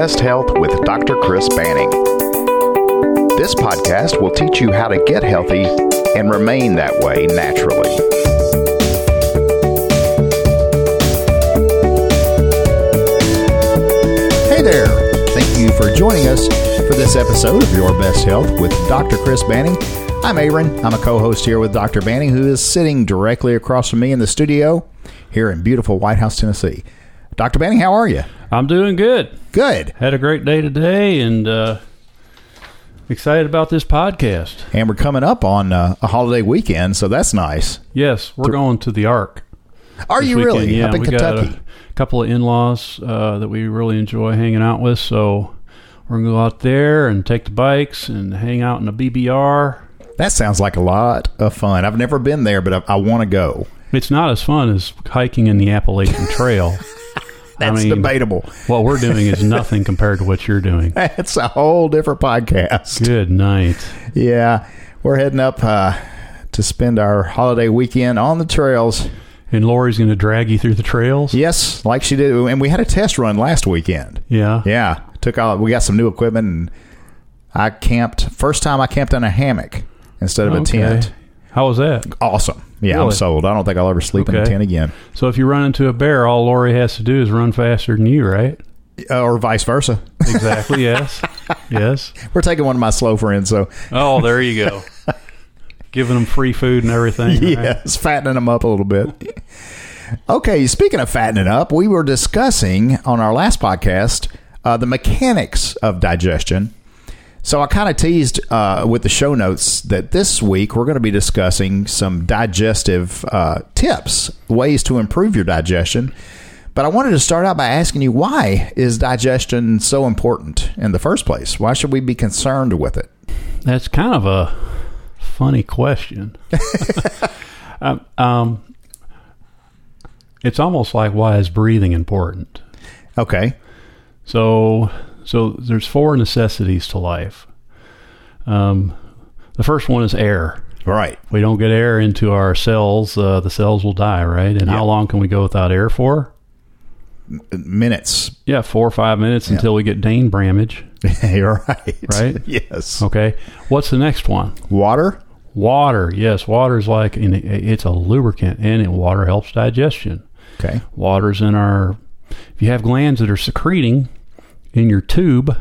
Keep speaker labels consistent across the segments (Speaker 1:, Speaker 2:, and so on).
Speaker 1: Best Health with Dr. Chris Banning. This podcast will teach you how to get healthy and remain that way naturally. Hey there. Thank you for joining us for this episode of Your Best Health with Dr. Chris Banning. I'm Aaron. I'm a co host here with Dr. Banning, who is sitting directly across from me in the studio here in beautiful White House, Tennessee. Dr. Banning, how are you?
Speaker 2: I'm doing good.
Speaker 1: Good.
Speaker 2: Had a great day today and uh, excited about this podcast.
Speaker 1: And we're coming up on uh, a holiday weekend, so that's nice.
Speaker 2: Yes, we're going to the Ark.
Speaker 1: Are you
Speaker 2: weekend.
Speaker 1: really?
Speaker 2: Yeah,
Speaker 1: Up in
Speaker 2: we
Speaker 1: Kentucky.
Speaker 2: got a couple of in-laws uh, that we really enjoy hanging out with, so we're gonna go out there and take the bikes and hang out in a BBR.
Speaker 1: That sounds like a lot of fun. I've never been there, but I, I want to go.
Speaker 2: It's not as fun as hiking in the Appalachian Trail.
Speaker 1: That's
Speaker 2: mean-
Speaker 1: debatable.
Speaker 2: what we're doing is nothing compared to what you're doing.
Speaker 1: That's a whole different podcast.
Speaker 2: Good night.
Speaker 1: Yeah, we're heading up uh, to spend our holiday weekend on the trails.
Speaker 2: And Lori's going to drag you through the trails.
Speaker 1: Yes, like she did, and we had a test run last weekend.
Speaker 2: Yeah.
Speaker 1: Yeah, took all. We got some new equipment, and I camped. First time I camped in a hammock instead of a tent.
Speaker 2: How was that?
Speaker 1: Awesome. Yeah, I'm sold. I don't think I'll ever sleep in a tent again,
Speaker 2: So if you run into a bear, all Lori has to do is run faster than you, right?
Speaker 1: uh, or vice versa.
Speaker 2: Exactly. yes. Yes.
Speaker 1: We're taking one of my slow friends, so
Speaker 2: Oh, there you go. Giving them free food and everything. right?
Speaker 1: yes, fattening them up a little bit. okay, speaking of fattening up, we were discussing on our last podcast uh, the mechanics of digestion. So I kind of teased uh, with the show notes that this week we're going to be discussing some digestive uh, tips, ways to improve your digestion. But I wanted to start out by asking you why is digestion so important in the first place? Why should we be concerned with it?
Speaker 2: That's kind of a funny question. um, um, it's almost like why is breathing important?
Speaker 1: Okay.
Speaker 2: So, so there's four necessities to life. Um, the first one is air.
Speaker 1: Right.
Speaker 2: If we don't get air into our cells, uh, the cells will die, right? And
Speaker 1: Yeah.
Speaker 2: how long can we go without air for?
Speaker 1: Minutes.
Speaker 2: Yeah, four or five minutes
Speaker 1: Yeah.
Speaker 2: until we get Dane Bramage.
Speaker 1: You're right.
Speaker 2: Right?
Speaker 1: Yes.
Speaker 2: Okay. What's the next one?
Speaker 1: Water.
Speaker 2: Water. Yes, water is like it's a lubricant, and it, water helps digestion.
Speaker 1: Okay.
Speaker 2: Water's in our. If you have glands that are secreting in your tube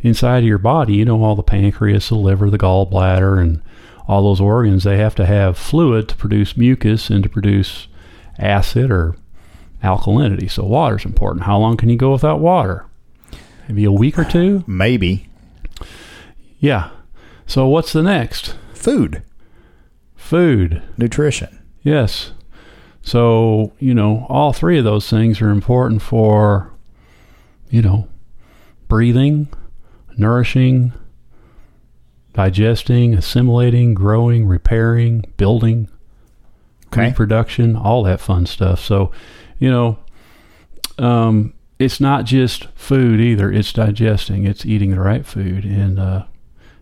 Speaker 2: inside of your body, you know all the pancreas, the liver, the gallbladder, and all those organs. They have to have fluid to produce mucus and to produce acid or alkalinity. So water's important. How long can you go without water? Maybe a week or two.
Speaker 1: Maybe
Speaker 2: Yeah. So what's the next?
Speaker 1: food,
Speaker 2: Food.
Speaker 1: nutrition.
Speaker 2: Yes. So, you know, all three of those things are important for, you know, breathing, nourishing, digesting, assimilating, growing, repairing, building,
Speaker 1: Okay.
Speaker 2: reproduction, all that fun stuff. So, you know, um, it's not just food either. It's digesting. It's eating the right food, and uh,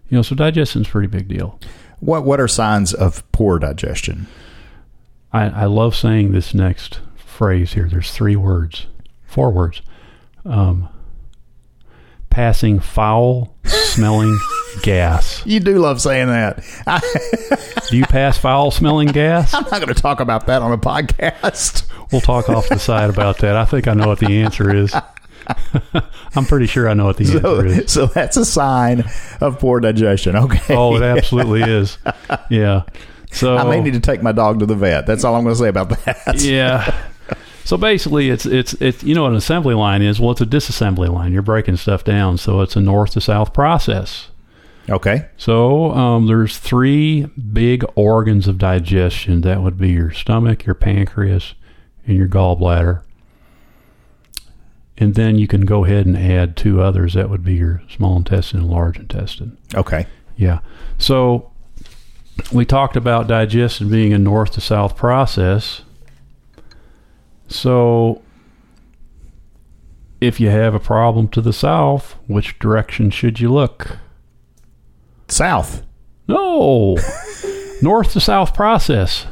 Speaker 2: you know, so digestion's a pretty big deal.
Speaker 1: What What are signs of poor digestion?
Speaker 2: I, I love saying this next phrase here. There's three words, four words. Um, passing foul smelling gas.
Speaker 1: You do love saying that. I,
Speaker 2: Do you pass foul smelling gas?
Speaker 1: I'm not going to talk about that on a podcast.
Speaker 2: We'll talk off the side about that. I think I know what the answer is. I'm pretty sure I know what the answer is.
Speaker 1: so that's a sign of poor digestion. Okay.
Speaker 2: Oh, it absolutely is. Yeah. So
Speaker 1: I may need to take my dog to the vet. That's all I'm going to say about that.
Speaker 2: yeah. So basically, it's it's it's you know what an assembly line is. Well, it's a disassembly line. You're breaking stuff down, so it's a north to south process.
Speaker 1: Okay.
Speaker 2: So um, there's three big organs of digestion. That would be your stomach, your pancreas, and your gallbladder. And then you can go ahead and add two others. That would be your small intestine and large intestine.
Speaker 1: Okay.
Speaker 2: Yeah. So we talked about digestion being a north to south process. So if you have a problem to the south, which direction should you look?
Speaker 1: South.
Speaker 2: No. north to south process.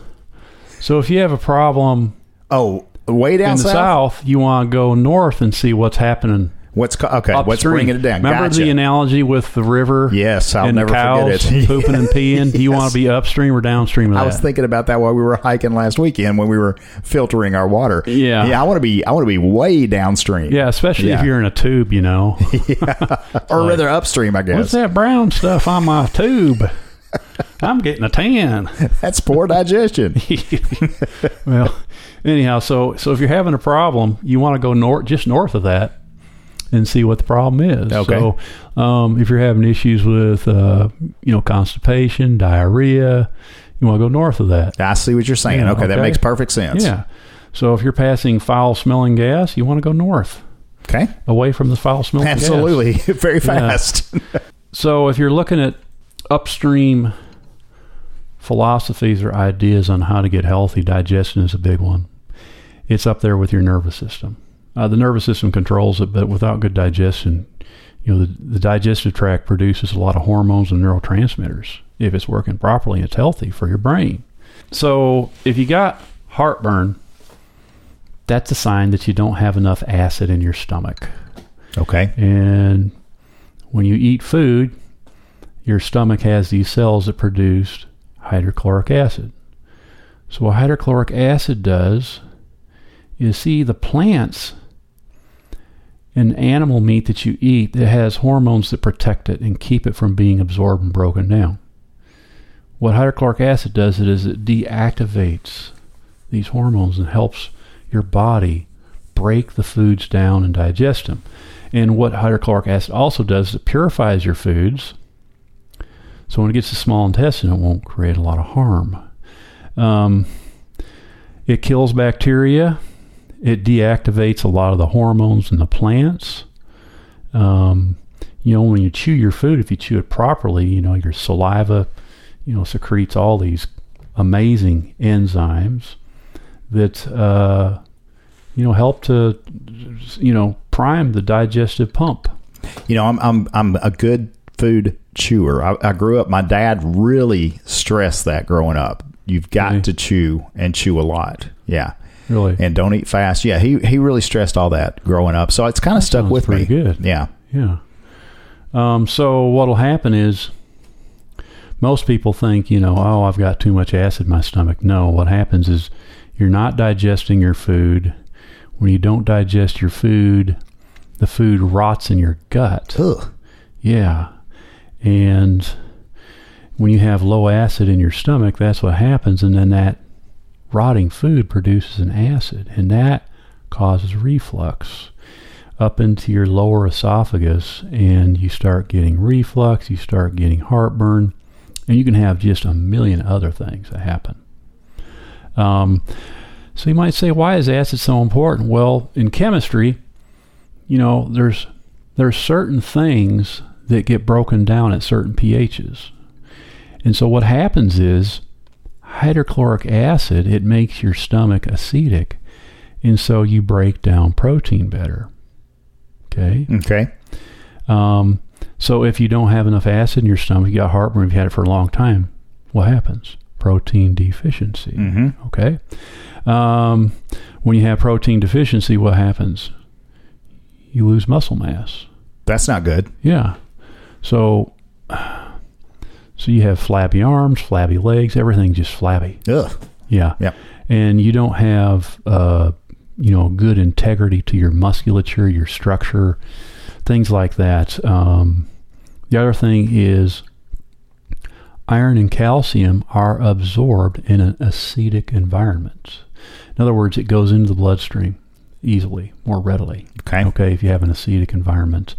Speaker 2: So if you have a problem
Speaker 1: Oh, way down
Speaker 2: in the
Speaker 1: south.
Speaker 2: south, you want to go north and see what's happening
Speaker 1: What's ca- okay? What's
Speaker 2: upstream.
Speaker 1: bringing it down?
Speaker 2: Remember
Speaker 1: Gotcha.
Speaker 2: the analogy with the river?
Speaker 1: Yes, I'll
Speaker 2: and
Speaker 1: never
Speaker 2: cows
Speaker 1: forget it.
Speaker 2: pooping and peeing. Do you want to be upstream or downstream of that?
Speaker 1: I was thinking about that while we were hiking last weekend when we were filtering our water.
Speaker 2: Yeah.
Speaker 1: yeah. I want to be. I want to be way downstream.
Speaker 2: yeah, especially
Speaker 1: Yeah.
Speaker 2: if you're in a tube, you know.
Speaker 1: or rather upstream. I guess
Speaker 2: What's that brown stuff on my tube? I'm getting a tan.
Speaker 1: that's poor digestion.
Speaker 2: well, anyhow, so so if you're having a problem, you want to go north, just north of that, and see what the problem is.
Speaker 1: Okay.
Speaker 2: So, um, if you're having issues with, uh, you know, constipation, diarrhea, you want to go north of that.
Speaker 1: I see what you're saying.
Speaker 2: Yeah,
Speaker 1: okay, that makes perfect sense.
Speaker 2: Yeah. So if you're passing foul-smelling gas, you want to go north,
Speaker 1: Okay.
Speaker 2: away from the foul-smelling gas.
Speaker 1: Absolutely. Very fast.
Speaker 2: So if you're looking at upstream philosophies or ideas on how to get healthy, digestion is a big one. It's up there with your nervous system. Uh, the nervous system controls it, but without good digestion, you know, the, the digestive tract produces a lot of hormones and neurotransmitters. If it's working properly, it's healthy for your brain. So if you got heartburn, that's a sign that you don't have enough acid in your stomach.
Speaker 1: Okay.
Speaker 2: And when you eat food, your stomach has these cells that produce hydrochloric acid. So, what hydrochloric acid does is see the plants and animal meat that you eat that has hormones that protect it and keep it from being absorbed and broken down. What hydrochloric acid does it is it deactivates these hormones and helps your body break the foods down and digest them. And what hydrochloric acid also does is it purifies your foods. So when it gets to the small intestine, it won't create a lot of harm. Um, it kills bacteria. It deactivates a lot of the hormones in the plants. Um, you know, when you chew your food, if you chew it properly, you know, your saliva, you know, secretes all these amazing enzymes that, uh, you know, help to, you know, prime the digestive pump.
Speaker 1: You know, I'm I'm I'm a good food chewer. I, I grew up. My dad really stressed that growing up. You've got to chew and chew a lot. Yeah.
Speaker 2: Really.
Speaker 1: And don't eat fast. Yeah, he he really stressed all that growing up. So it's kind of stuck
Speaker 2: sounds
Speaker 1: with me.
Speaker 2: good.
Speaker 1: Yeah.
Speaker 2: Yeah. Um, so what'll happen is most people think, you know, oh, I've got too much acid in my stomach. No, what happens is you're not digesting your food. When you don't digest your food, the food rots in your gut.
Speaker 1: Ugh.
Speaker 2: Yeah. And when you have low acid in your stomach, that's what happens. And then that rotting food produces an acid, and that causes reflux up into your lower esophagus. And you start getting reflux, you start getting heartburn, and you can have just a million other things that happen. Um, so you might say, why is acid so important? Well, in chemistry, you know, there's there's certain things that get broken down at certain pHs. And so what happens is hydrochloric acid, it makes your stomach acidic. And so you break down protein better. Okay?
Speaker 1: Okay.
Speaker 2: Um, so if you don't have enough acid in your stomach, you got heartburn, you've had it for a long time, what happens? Protein deficiency.
Speaker 1: Mm-hmm.
Speaker 2: Okay. Um, when you have protein deficiency, what happens? You lose muscle mass.
Speaker 1: That's not good.
Speaker 2: Yeah. So, so you have flabby arms, flabby legs, everything just flabby.
Speaker 1: Ugh.
Speaker 2: Yeah.
Speaker 1: Yep.
Speaker 2: And you don't have, uh, you know, good integrity to your musculature, your structure, things like that. Um, the other thing is iron and calcium are absorbed in an acidic environment. In other words, it goes into the bloodstream easily, more readily.
Speaker 1: Okay.
Speaker 2: Okay, if you have an acidic environment.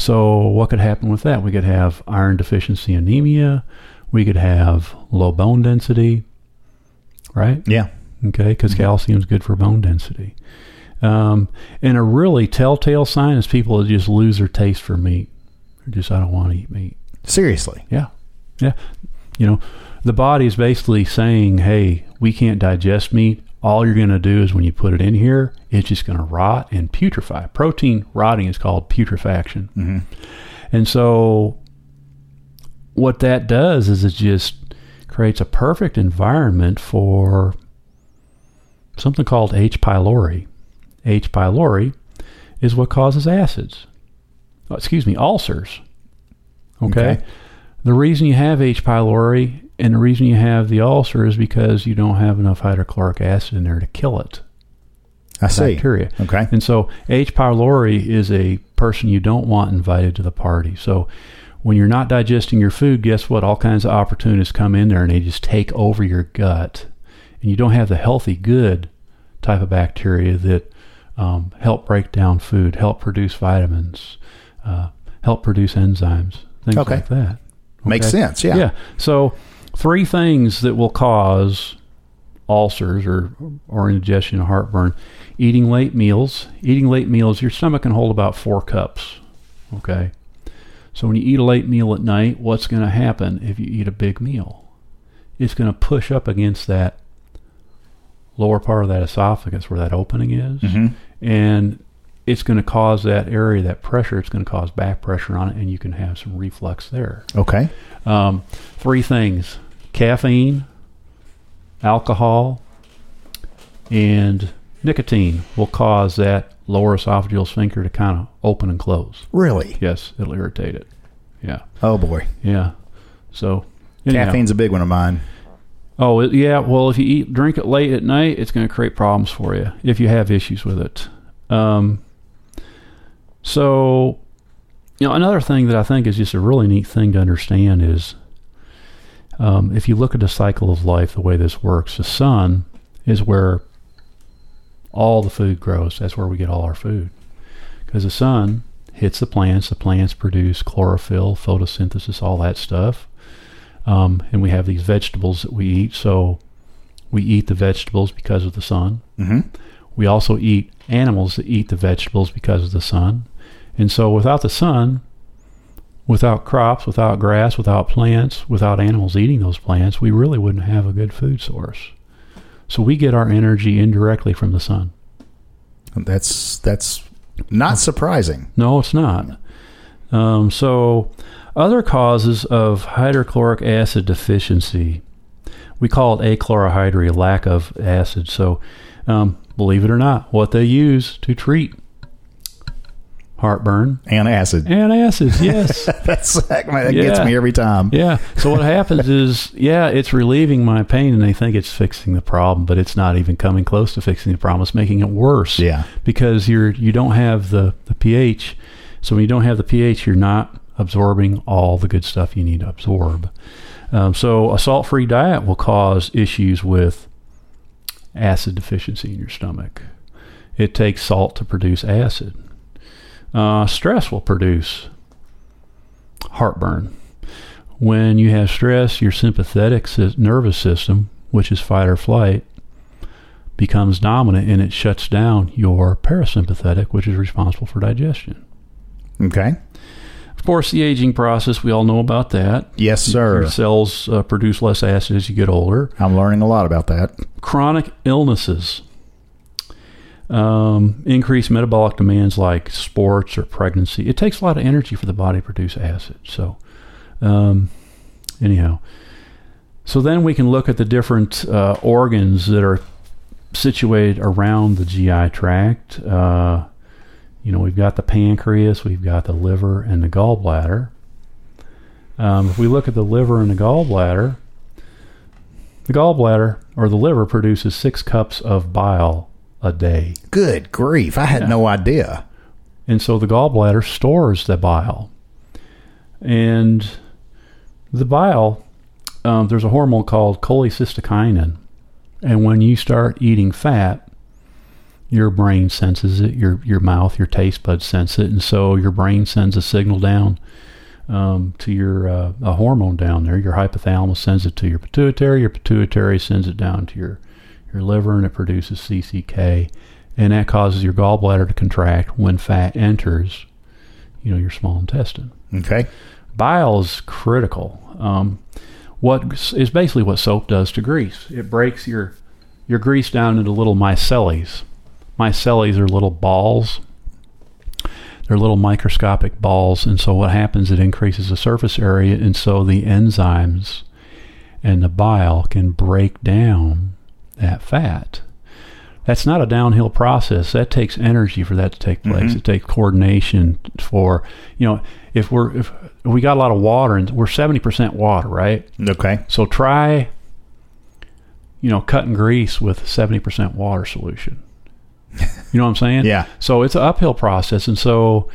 Speaker 2: So, what could happen with that? We could have iron deficiency anemia. We could have low bone density, right?
Speaker 1: Yeah.
Speaker 2: Okay, because calcium is good for bone density. Um, and a really telltale sign is people that just lose their taste for meat. They're just, I don't want to eat meat.
Speaker 1: Seriously.
Speaker 2: Yeah. Yeah. You know, the body is basically saying, hey, we can't digest meat. All you're going to do is when you put it in here, it's just going to rot and putrefy. Protein rotting is called putrefaction.
Speaker 1: Mm-hmm.
Speaker 2: And so, what that does is it just creates a perfect environment for something called H. pylori. H. pylori is what causes acids. Oh, excuse me, ulcers. Okay?
Speaker 1: Okay.
Speaker 2: The reason you have H. pylori and the reason you have the ulcer is because you don't have enough hydrochloric acid in there to kill it,
Speaker 1: I see.
Speaker 2: bacteria.
Speaker 1: Okay.
Speaker 2: And so H. pylori is a person you don't want invited to the party. So when you're not digesting your food, guess what? All kinds of opportunists come in there and they just take over your gut. And you don't have the healthy, good type of bacteria that um, help break down food, help produce vitamins, uh, help produce enzymes, things
Speaker 1: Okay.
Speaker 2: like that.
Speaker 1: Makes sense. Yeah.
Speaker 2: Yeah. So three things that will cause ulcers or or indigestion and heartburn: eating late meals. Eating late meals, your stomach can hold about four cups. Okay. So when you eat a late meal at night, what's going to happen if you eat a big meal? It's going to push up against that lower part of that esophagus where that opening is,
Speaker 1: hmm
Speaker 2: and it's going to cause that area, that pressure. It's going to cause back pressure on it, and you can have some reflux there.
Speaker 1: Okay.
Speaker 2: Um, three things caffeine, alcohol, and nicotine will cause that lower esophageal sphincter to kind of open and close.
Speaker 1: Really?
Speaker 2: Yes, it'll irritate it. Yeah,
Speaker 1: Oh boy.
Speaker 2: yeah. So, anyhow.
Speaker 1: Caffeine's a big one of mine.
Speaker 2: Oh, it, yeah. Well, if you eat drink it late at night, it's going to create problems for you if you have issues with it. Um, so, you know, another thing that I think is just a really neat thing to understand is um, if you look at the cycle of life, the way this works, the sun is where all the food grows. That's where we get all our food. Because the sun hits the plants, the plants produce chlorophyll, photosynthesis, all that stuff. Um, and we have these vegetables that we eat. So we eat the vegetables because of the sun.
Speaker 1: hmm
Speaker 2: We also eat animals that eat the vegetables because of the sun. And so without the sun, without crops, without grass, without plants, without animals eating those plants, we really wouldn't have a good food source. So we get our energy indirectly from the sun.
Speaker 1: That's that's not surprising.
Speaker 2: No, it's not. Um, so, other causes of hydrochloric acid deficiency, we call it achlorohydria, lack of acid. So, um, believe it or not, what they use to treat heartburn
Speaker 1: And acid.
Speaker 2: and acids, yes.
Speaker 1: That's that gets me every time.
Speaker 2: Yeah. So what happens is, yeah, it's relieving my pain, and they think it's fixing the problem, but it's not even coming close to fixing the problem. It's making it worse.
Speaker 1: Yeah.
Speaker 2: Because you're you don't have the the pH. So when you don't have the pH, you're not absorbing all the good stuff you need to absorb. Um, so a salt-free diet will cause issues with acid deficiency in your stomach. It takes salt to produce acid. Uh, stress will produce heartburn. When you have stress, your sympathetic nervous system, which is fight or flight, becomes dominant and it shuts down your parasympathetic, which is responsible for digestion.
Speaker 1: Okay.
Speaker 2: Of course, the aging process, we all know about that.
Speaker 1: Yes, sir.
Speaker 2: Your cells uh, produce less acid as you get older.
Speaker 1: I'm learning a lot about that.
Speaker 2: Chronic illnesses, um, increased metabolic demands like sports or pregnancy. It takes a lot of energy for the body to produce acid. So, um, anyhow, so then we can look at the different uh, organs that are situated around the GI tract. Uh, you know, we've got the pancreas, we've got the liver, and the gallbladder. Um, if we look at the liver and the gallbladder, the gallbladder or the liver produces six cups of bile a day.
Speaker 1: Good grief. I had
Speaker 2: Yeah.
Speaker 1: no idea.
Speaker 2: And so the gallbladder stores the bile. And the bile, um, there's a hormone called cholecystokinin. And when you start eating fat, your brain senses it, your, your mouth, your taste buds sense it. And so your brain sends a signal down um, to your uh, a hormone down there. Your hypothalamus sends it to your pituitary. Your pituitary sends it down to your, your liver and it produces CCK and that causes your gallbladder to contract when fat enters, you know, your small intestine.
Speaker 1: Okay.
Speaker 2: Bile is critical. Um, what is basically what soap does to grease? It breaks your your grease down into little micelles. Micelles are little balls. They're little microscopic balls, and so what happens? It increases the surface area, and so the enzymes and the bile can break down that fat. that's not a downhill process. That takes energy for that to take place. It takes coordination for you know if we're if we got a lot of water and we're seventy percent water, right?
Speaker 1: Okay.
Speaker 2: So try you know cutting grease with seventy percent water solution. You know what I'm saying?
Speaker 1: Yeah.
Speaker 2: So it's an uphill process, and so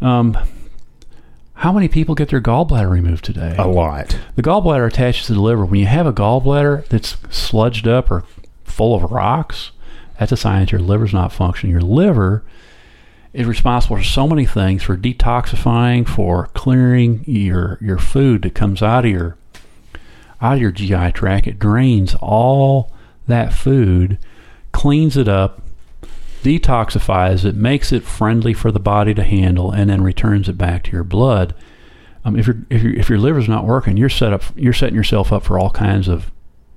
Speaker 2: um, how many people get their gallbladder removed today?
Speaker 1: A lot.
Speaker 2: The gallbladder attaches to the liver. When you have a gallbladder that's sludged up or full of rocks, that's a sign that your liver's not functioning. Your liver is responsible for so many things for detoxifying, for clearing your your food that comes out of your out of your GI tract. It drains all that food, cleans it up, detoxifies it, makes it friendly for the body to handle, and then returns it back to your blood. Um, if if if your liver's not working, you're set up you're setting yourself up for all kinds of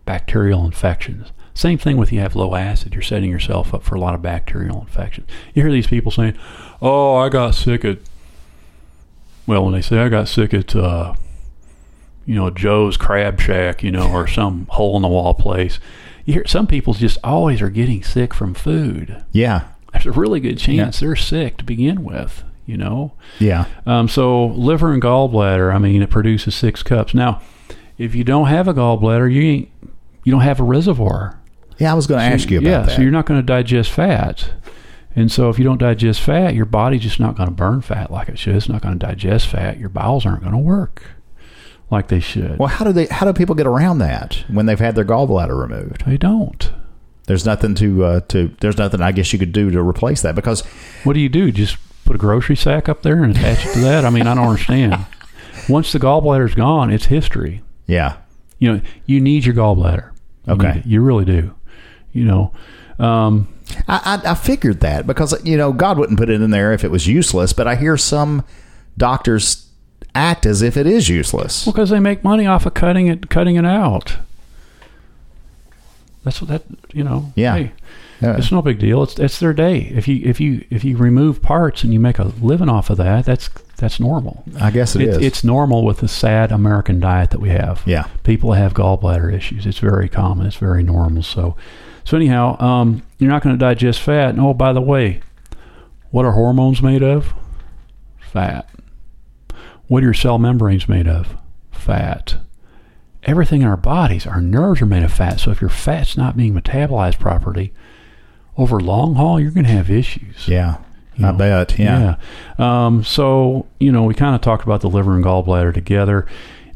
Speaker 2: bacterial infections. Same thing with you have low acid, you're setting yourself up for a lot of bacterial infections. You hear these people saying, "Oh, I got sick at," well, when they say I got sick at, uh, you know, Joe's Crab Shack, you know, or some hole in the wall place. You hear some people just always are getting sick from food.
Speaker 1: Yeah.
Speaker 2: There's a really good chance they're sick to begin with. You know,
Speaker 1: Yeah.
Speaker 2: um, so liver and gallbladder, I mean, it produces six cups. Now, if you don't have a gallbladder, you ain't, you don't have a reservoir.
Speaker 1: Yeah. I was going to ask you about
Speaker 2: yeah,
Speaker 1: that.
Speaker 2: so you're not going to digest fat. And so if you don't digest fat, your body's just not going to burn fat like it should. It's not going to digest fat. Your bowels aren't going to work like they should.
Speaker 1: well, how do they? How do people get around that when they've had their gallbladder removed?
Speaker 2: They don't.
Speaker 1: There's nothing to uh, to. There's nothing I guess you could do to replace that because
Speaker 2: What do you do? Just put a grocery sack up there and attach it to that? I mean, I don't understand. Once the gallbladder's gone, it's history.
Speaker 1: yeah.
Speaker 2: You know, you need your gallbladder. You
Speaker 1: Okay.
Speaker 2: You really do. You know, um,
Speaker 1: I, I, I figured that because you know God wouldn't put it in there if it was useless, but I hear some doctors act as if it is useless.
Speaker 2: because they make money off of cutting it, cutting it out. That's what that you know.
Speaker 1: Yeah.
Speaker 2: hey,
Speaker 1: Yeah.
Speaker 2: it's no big deal. It's it's their day. If you if you if you remove parts and you make a living off of that, that's that's normal.
Speaker 1: I guess it
Speaker 2: It-
Speaker 1: is.
Speaker 2: It's normal with the sad American diet that we have.
Speaker 1: yeah.
Speaker 2: people have gallbladder issues. It's very common. It's very normal. So, so anyhow, um, you're not going to digest fat. And oh, by the way, what are hormones made of? Fat. What are your cell membranes made of? Fat. Everything in our bodies, our nerves are made of fat. So if your fat's not being metabolized properly, over long haul, you're going to have issues.
Speaker 1: Yeah.
Speaker 2: You
Speaker 1: I
Speaker 2: know,
Speaker 1: bet. Yeah.
Speaker 2: yeah. Um, so, you know, we kind of talked about the liver and gallbladder together.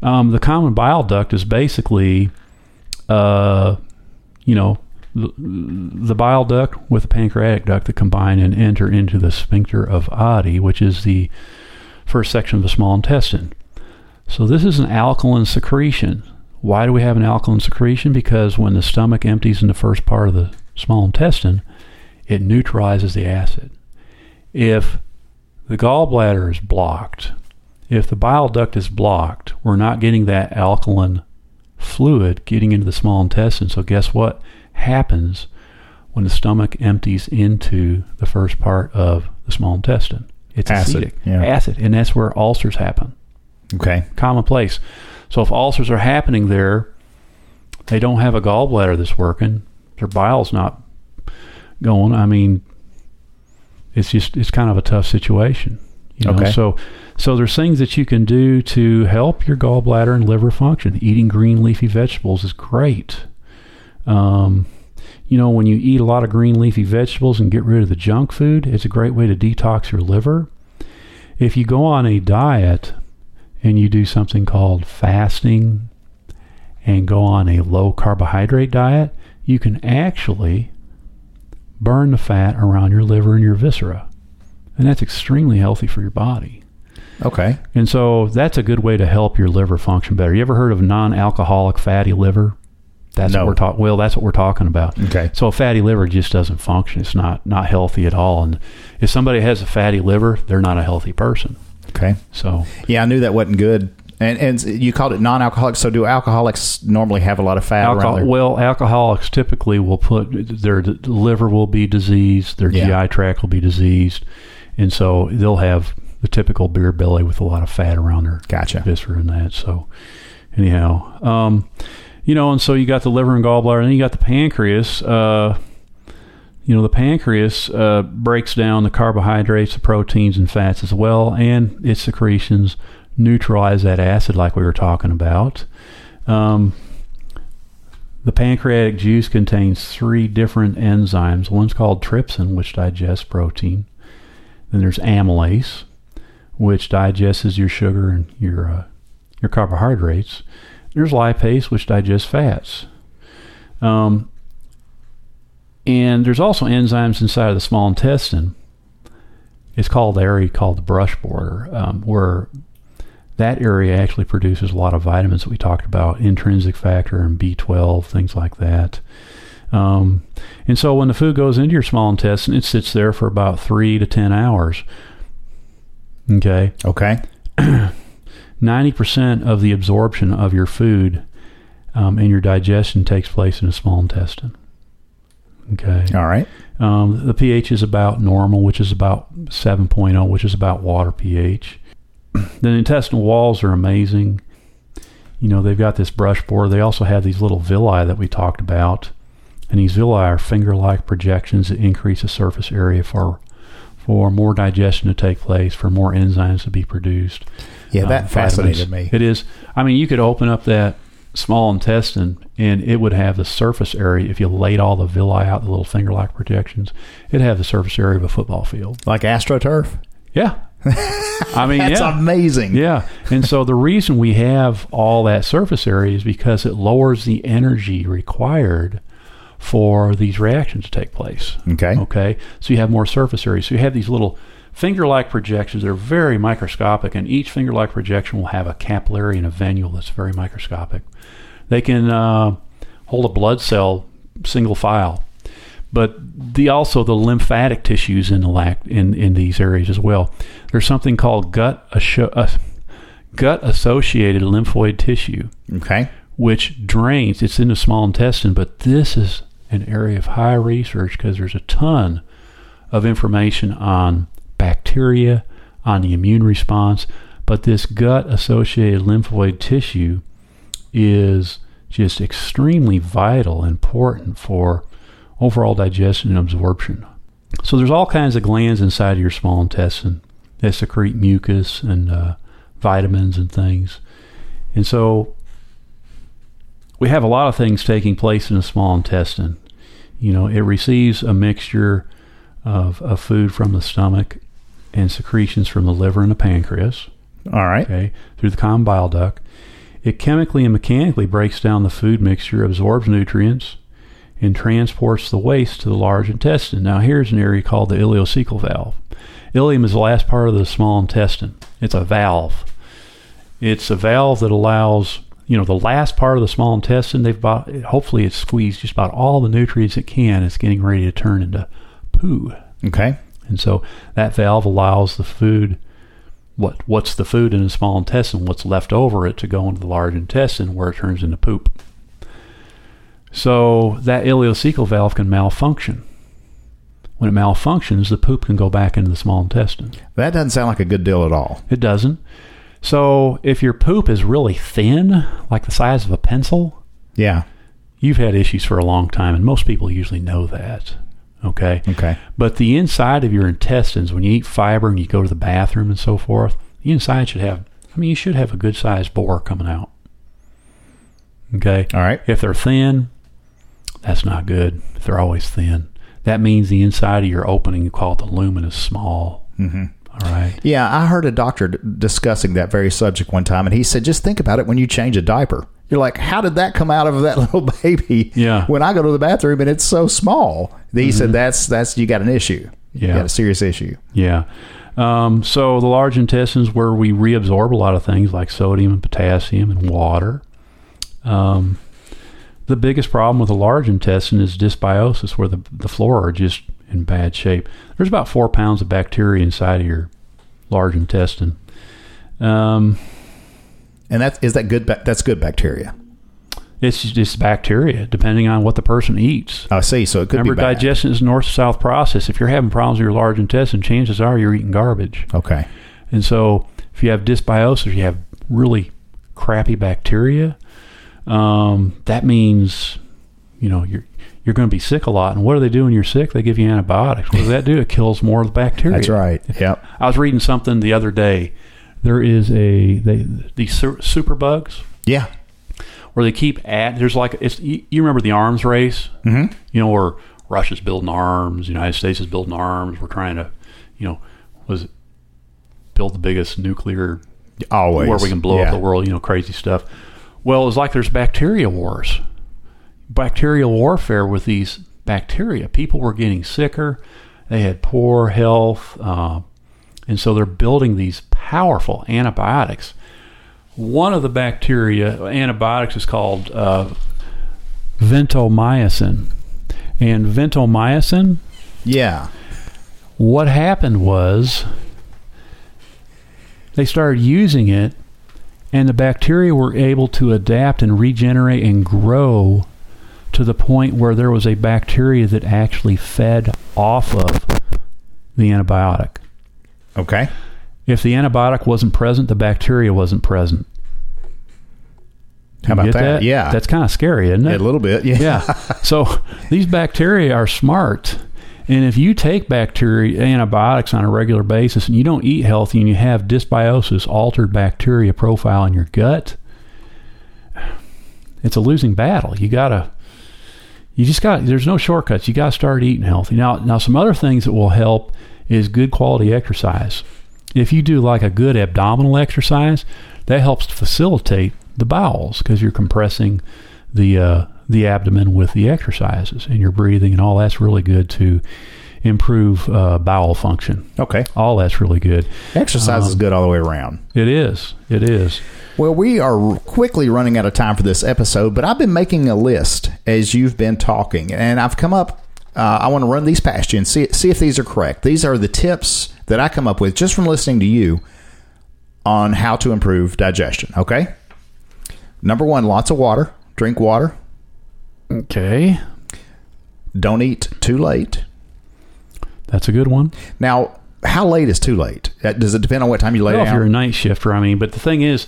Speaker 2: Um, the common bile duct is basically, uh, you know, the, bile duct with the pancreatic duct that combine and enter into the sphincter of Oddi, which is the first section of the small intestine. So this is an alkaline secretion. Why do we have an alkaline secretion? Because when the stomach empties in the first part of the small intestine, it neutralizes the acid if the gallbladder is blocked, if the bile duct is blocked, we're not getting that alkaline fluid getting into the small intestine. So, guess what happens when the stomach empties into the first part of the small intestine? It's
Speaker 1: Acid,
Speaker 2: acidic.
Speaker 1: yeah.
Speaker 2: Acid. And that's where ulcers happen.
Speaker 1: Okay.
Speaker 2: Commonplace. So, if ulcers are happening there, they don't have a gallbladder that's working, their bile's not going. I mean, it's just it's kind of a tough situation. You know?
Speaker 1: Okay.
Speaker 2: So so there's things that you can do to help your gallbladder and liver function. Eating green leafy vegetables is great. Um, you know, when you eat a lot of green leafy vegetables and get rid of the junk food, it's a great way to detox your liver. If you go on a diet and you do something called fasting and go on a low carbohydrate diet, you can actually burn the fat around your liver and your viscera. And that's extremely healthy for your body.
Speaker 1: Okay.
Speaker 2: And so that's a good way to help your liver function better. You ever heard of non-alcoholic fatty liver? That's
Speaker 1: No.
Speaker 2: what we're talking. Well, that's what we're talking about.
Speaker 1: Okay.
Speaker 2: So a fatty liver just doesn't function. It's not not healthy at all. And if somebody has a fatty liver, they're not a healthy person.
Speaker 1: Okay.
Speaker 2: So
Speaker 1: Yeah, I knew that wasn't good. And and you called it non-alcoholic. So do alcoholics normally have a lot of fat
Speaker 2: Alcohol,
Speaker 1: around
Speaker 2: well, alcoholics typically will put their liver will be diseased, their
Speaker 1: Yeah.
Speaker 2: GI tract will be diseased, and so they'll have the typical beer belly with a lot of fat around their
Speaker 1: Gotcha.
Speaker 2: viscera and that. So, anyhow, um, you know, and so you got the liver and gallbladder, and then you got the pancreas. Uh, you know, the pancreas uh, breaks down the carbohydrates, the proteins, and fats as well, and its secretions neutralize that acid, like we were talking about. Um, the pancreatic juice contains three different enzymes. One's called trypsin, which digests protein. Then there's amylase, which digests your sugar and your uh, your carbohydrates. There's lipase, which digests fats. Um, and there's also enzymes inside of the small intestine. It's called the area called the brush border, um, where that area actually produces a lot of vitamins that we talked about, intrinsic factor and B12, things like that. Um, and so when the food goes into your small intestine, it sits there for about three to 10 hours. Okay.
Speaker 1: Okay.
Speaker 2: 90% of the absorption of your food um, and your digestion takes place in the small intestine. Okay.
Speaker 1: All right.
Speaker 2: Um, the pH is about normal, which is about 7.0, which is about water pH. the intestinal walls are amazing. You know, they've got this brush border. They also have these little villi that we talked about. And these villi are finger like projections that increase the surface area for for more digestion to take place, for more enzymes to be produced.
Speaker 1: Yeah, that
Speaker 2: um,
Speaker 1: fascinated
Speaker 2: vitamins.
Speaker 1: me.
Speaker 2: It is. I mean, you could open up that small intestine and it would have the surface area, if you laid all the villi out, the little finger like projections, it'd have the surface area of a football field.
Speaker 1: Like AstroTurf.
Speaker 2: Yeah. I mean,
Speaker 1: That's
Speaker 2: yeah.
Speaker 1: amazing.
Speaker 2: Yeah. And so the reason we have all that surface area is because it lowers the energy required for these reactions to take place.
Speaker 1: Okay.
Speaker 2: Okay. So you have more surface area. So you have these little finger like projections. They're very microscopic, and each finger like projection will have a capillary and a venule that's very microscopic. They can uh, hold a blood cell single file. But the also the lymphatic tissues in the lac, in, in these areas as well. There's something called gut asho- uh, gut associated lymphoid tissue
Speaker 1: Okay.
Speaker 2: which drains. It's in the small intestine, but this is an area of high research because there's a ton of information on bacteria, on the immune response. But this gut associated lymphoid tissue is just extremely vital, important for overall digestion and absorption. So there's all kinds of glands inside of your small intestine that secrete mucus and uh, vitamins and things. And so we have a lot of things taking place in the small intestine. You know, it receives a mixture of, of food from the stomach and secretions from the liver and the pancreas,
Speaker 1: All right.
Speaker 2: okay, through the common bile duct. It chemically and mechanically breaks down the food mixture, absorbs nutrients, and transports the waste to the large intestine. Now, here's an area called the ileocecal valve. Ileum is the last part of the small intestine. It's a valve. It's a valve that allows, you know, the last part of the small intestine, they've bought, hopefully it's squeezed just about all the nutrients it can. It's getting ready to turn into poo.
Speaker 1: Okay.
Speaker 2: And so that valve allows the food, what what's the food in the small intestine, what's left over it to go into the large intestine where it turns into poop. So that ileocecal valve can malfunction. When it malfunctions, the poop can go back into the small intestine.
Speaker 1: That doesn't sound like a good deal at all.
Speaker 2: It doesn't. So if your poop is really thin, like the size of a pencil,
Speaker 1: Yeah.
Speaker 2: you've had issues for a long time, and most people usually know that. Okay.
Speaker 1: Okay.
Speaker 2: But the inside of your intestines, when you eat fiber and you go to the bathroom and so forth, the inside should have, I mean, you should have a good sized bore coming out. Okay.
Speaker 1: All right.
Speaker 2: If they're thin, that's not good. If they're always thin, that means the inside of your opening, you call it the lumen, is small.
Speaker 1: Mm-hmm.
Speaker 2: All right.
Speaker 1: Yeah, I heard a doctor d- discussing that very subject one time, and he said, just think about it when you change a diaper. You're like, how did that come out of that little baby?
Speaker 2: Yeah.
Speaker 1: When I go to the bathroom and it's so small, he said that's that's you got an issue. You got a serious issue.
Speaker 2: Yeah. Um, so the large intestines where we reabsorb a lot of things like sodium and potassium and water. Um, the biggest problem with the large intestine is dysbiosis, where the, the flora are just in bad shape. There's about four pounds of bacteria inside of your large intestine. Um,
Speaker 1: And that is that good. Ba- that's good bacteria.
Speaker 2: it's just bacteria, depending on what the person eats.
Speaker 1: I see. So it could
Speaker 2: Remember,
Speaker 1: be bad.
Speaker 2: digestion is a north south process. If you're having problems with your large intestine, chances are you're eating garbage.
Speaker 1: Okay.
Speaker 2: And so, if you have dysbiosis, you have really crappy bacteria. Um, that means you know, you're you're going to be sick a lot. And what do they do when you're sick? They give you antibiotics. What does that do? It kills more of the bacteria.
Speaker 1: That's right. Yep.
Speaker 2: I was reading something the other day. There is a they these super bugs
Speaker 1: Yeah.
Speaker 2: where they keep at there's like it's you, you remember the arms race
Speaker 1: Mm-hmm.
Speaker 2: you know where Russia's building arms the United States is building arms we're trying to you know was it build the biggest nuclear
Speaker 1: Always.
Speaker 2: where we can blow
Speaker 1: Yeah.
Speaker 2: up the world you know crazy stuff well it's like there's bacteria wars bacterial warfare with these bacteria people were getting sicker they had poor health uh, and so they're building these powerful antibiotics one of the bacteria antibiotics is called uh, vancomycin. And vancomycin,
Speaker 1: Yeah.
Speaker 2: what happened was they started using it, and the bacteria were able to adapt and regenerate and grow to the point where there was a bacteria that actually fed off of the antibiotic.
Speaker 1: Okay.
Speaker 2: If the antibiotic wasn't present, the bacteria wasn't present.
Speaker 1: How about
Speaker 2: get
Speaker 1: that? Yeah.
Speaker 2: That's kind of scary, isn't it?
Speaker 1: a little bit. Yeah.
Speaker 2: yeah. So these bacteria are smart. And if you take bacteria antibiotics on a regular basis and you don't eat healthy and you have dysbiosis, altered bacteria profile in your gut, it's a losing battle. You gotta you just got there's no shortcuts. You gotta start eating healthy. Now now some other things that will help is good quality exercise. If you do like a good abdominal exercise, that helps to facilitate the bowels because you're compressing the uh, the abdomen with the exercises and your breathing and all that's really good to improve uh, bowel function.
Speaker 1: Okay.
Speaker 2: All that's really good.
Speaker 1: Exercise
Speaker 2: Um,
Speaker 1: is good all the way around.
Speaker 2: It is. It is.
Speaker 1: Well, we are quickly running out of time for this episode, but I've been making a list as you've been talking, and I've come up. Uh, I want to run these past you and see see if these are correct. These are the tips that I come up with just from listening to you on how to improve digestion. Okay. Number one, lots of water. Drink water.
Speaker 2: Okay.
Speaker 1: Don't eat too late.
Speaker 2: That's a good one.
Speaker 1: Now, how late is too late? Uh, Does it depend on what time you lay
Speaker 2: well, if you're a night shifter, I mean, but the thing is,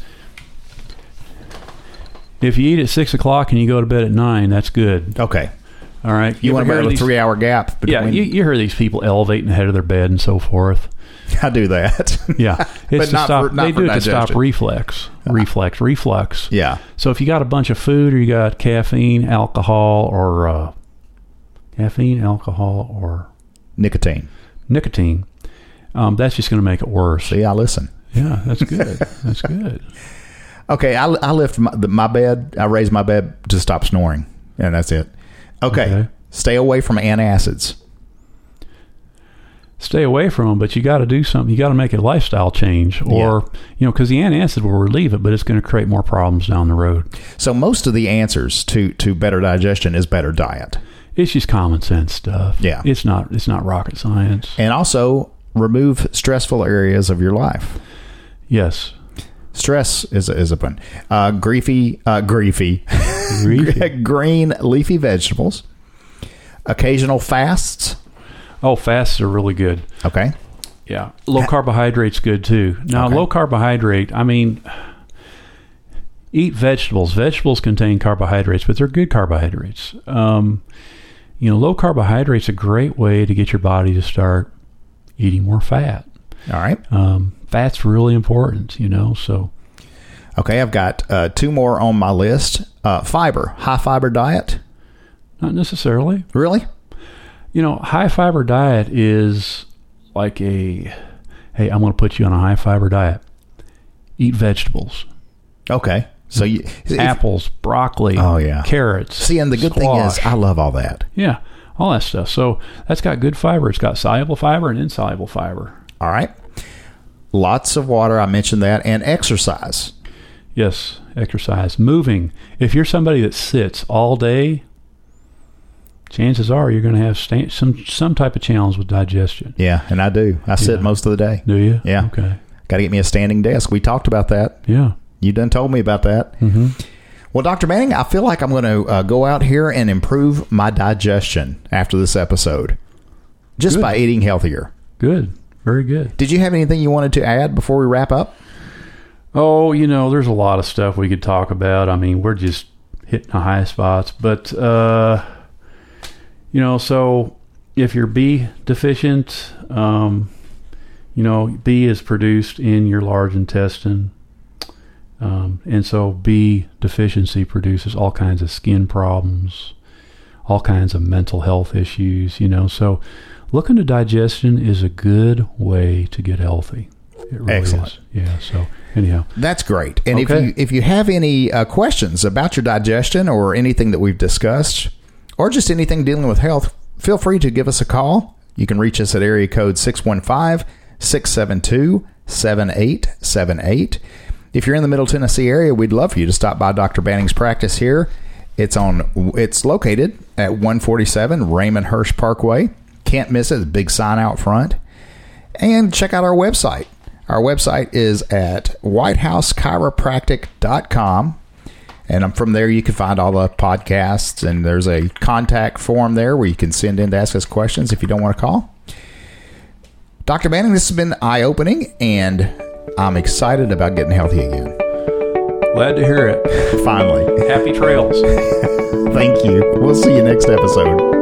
Speaker 2: if you eat at six o'clock and you go to bed at nine, that's good.
Speaker 1: Okay.
Speaker 2: All right.
Speaker 1: You, want to have a three hour gap
Speaker 2: Yeah, you, you hear these people elevating the head of their bed and so forth.
Speaker 1: I do that.
Speaker 2: Yeah, it's to
Speaker 1: not
Speaker 2: stop.
Speaker 1: for-
Speaker 2: they do it to stop reflex, reflex, reflux.
Speaker 1: yeah.
Speaker 2: So if you got a bunch of food or you got caffeine, alcohol, or uh, caffeine, alcohol, or
Speaker 1: Nicotine.
Speaker 2: nicotine, um, that's just going to make it worse.
Speaker 1: See, I listen.
Speaker 2: Yeah, that's good. that's good.
Speaker 1: Okay, I, I lift my, the, my bed. I raise my bed to stop snoring, and that's it. Okay,
Speaker 2: Okay.
Speaker 1: stay away from antacids.
Speaker 2: Stay away from them, but you got to do something. You got to make a lifestyle change, or you know, because the antacid will relieve it, but it's going to create more problems down the road.
Speaker 1: So most of the answers to to better digestion is better diet,
Speaker 2: It's just common sense stuff.
Speaker 1: Yeah.
Speaker 2: it's not. It's not rocket science.
Speaker 1: and also remove stressful areas of your life.
Speaker 2: Yes.
Speaker 1: Stress is a, is a pun. Uh, griefy, uh, griefy,
Speaker 2: Griefy.
Speaker 1: green leafy vegetables. Occasional fasts.
Speaker 2: Oh, fasts are really good.
Speaker 1: Okay.
Speaker 2: Yeah, low carbohydrate's good too. Now,
Speaker 1: Okay.
Speaker 2: low carbohydrate. I mean, eat vegetables. Vegetables contain carbohydrates, but they're good carbohydrates. Um, you know, low carbohydrate's a great way to get your body to start eating more fat.
Speaker 1: All right.
Speaker 2: Um, fat's really important. You know, so
Speaker 1: Okay, I've got uh, two more on my list. Uh, fiber, high fiber diet.
Speaker 2: not necessarily.
Speaker 1: Really?
Speaker 2: You know, high fiber diet is like a hey, I'm going to put you on a high fiber diet. Eat vegetables.
Speaker 1: Okay. So you if-
Speaker 2: apples, broccoli,
Speaker 1: Oh, yeah.
Speaker 2: carrots.
Speaker 1: see, and the good thing is. I love all that.
Speaker 2: yeah, all that stuff. So that's got good fiber. It's got soluble fiber and insoluble fiber.
Speaker 1: All right. Lots of water. I mentioned that, and exercise.
Speaker 2: Yes, exercise, moving. If you're somebody that sits all day, chances are you're going to have sta- some some type of challenge with digestion.
Speaker 1: Yeah, and I do. I sit
Speaker 2: Yeah.
Speaker 1: most of the day.
Speaker 2: Do you?
Speaker 1: Yeah.
Speaker 2: Okay.
Speaker 1: Got to get me a standing desk. We talked about that.
Speaker 2: Yeah.
Speaker 1: You done told me about that.
Speaker 2: Mm-hmm.
Speaker 1: Well, Dr. Banning, I feel like I'm going to uh, go out here and improve my digestion after this episode just
Speaker 2: Good.
Speaker 1: by eating healthier.
Speaker 2: Good. Very good.
Speaker 1: Did you have anything you wanted to add before we wrap up?
Speaker 2: Oh, you know, there's a lot of stuff we could talk about. I mean, we're just hitting the high spots. But uh, you know, so if you're B deficient, um, you know, B is produced in your large intestine. Um, and so B deficiency produces all kinds of skin problems, all kinds of mental health issues, you know. So looking to digestion is a good way to get healthy. It really
Speaker 1: Excellent.
Speaker 2: is. Yeah. So anyhow,
Speaker 1: That's great. And if you if you have any uh, questions about your digestion or anything that we've discussed, or just anything dealing with health, feel free to give us a call. You can reach us at area code 615-672-7878. If you're in the Middle Tennessee area, we'd love for you to stop by Dr. Banning's practice here. It's on it's located at 147 Raymond Hirsch Parkway. Can't miss it. Big sign out front and check out our website. Our website is at whitehousechiropractic.com. And um, from there, you can find all the podcasts, and there's a contact form there where you can send in to ask us questions if you don't want to call. Dr. Banning, this has been eye opening, and I'm excited about getting healthy again.
Speaker 2: glad to hear it.
Speaker 1: Finally.
Speaker 2: Happy trails.
Speaker 1: Thank you. We'll see you next episode.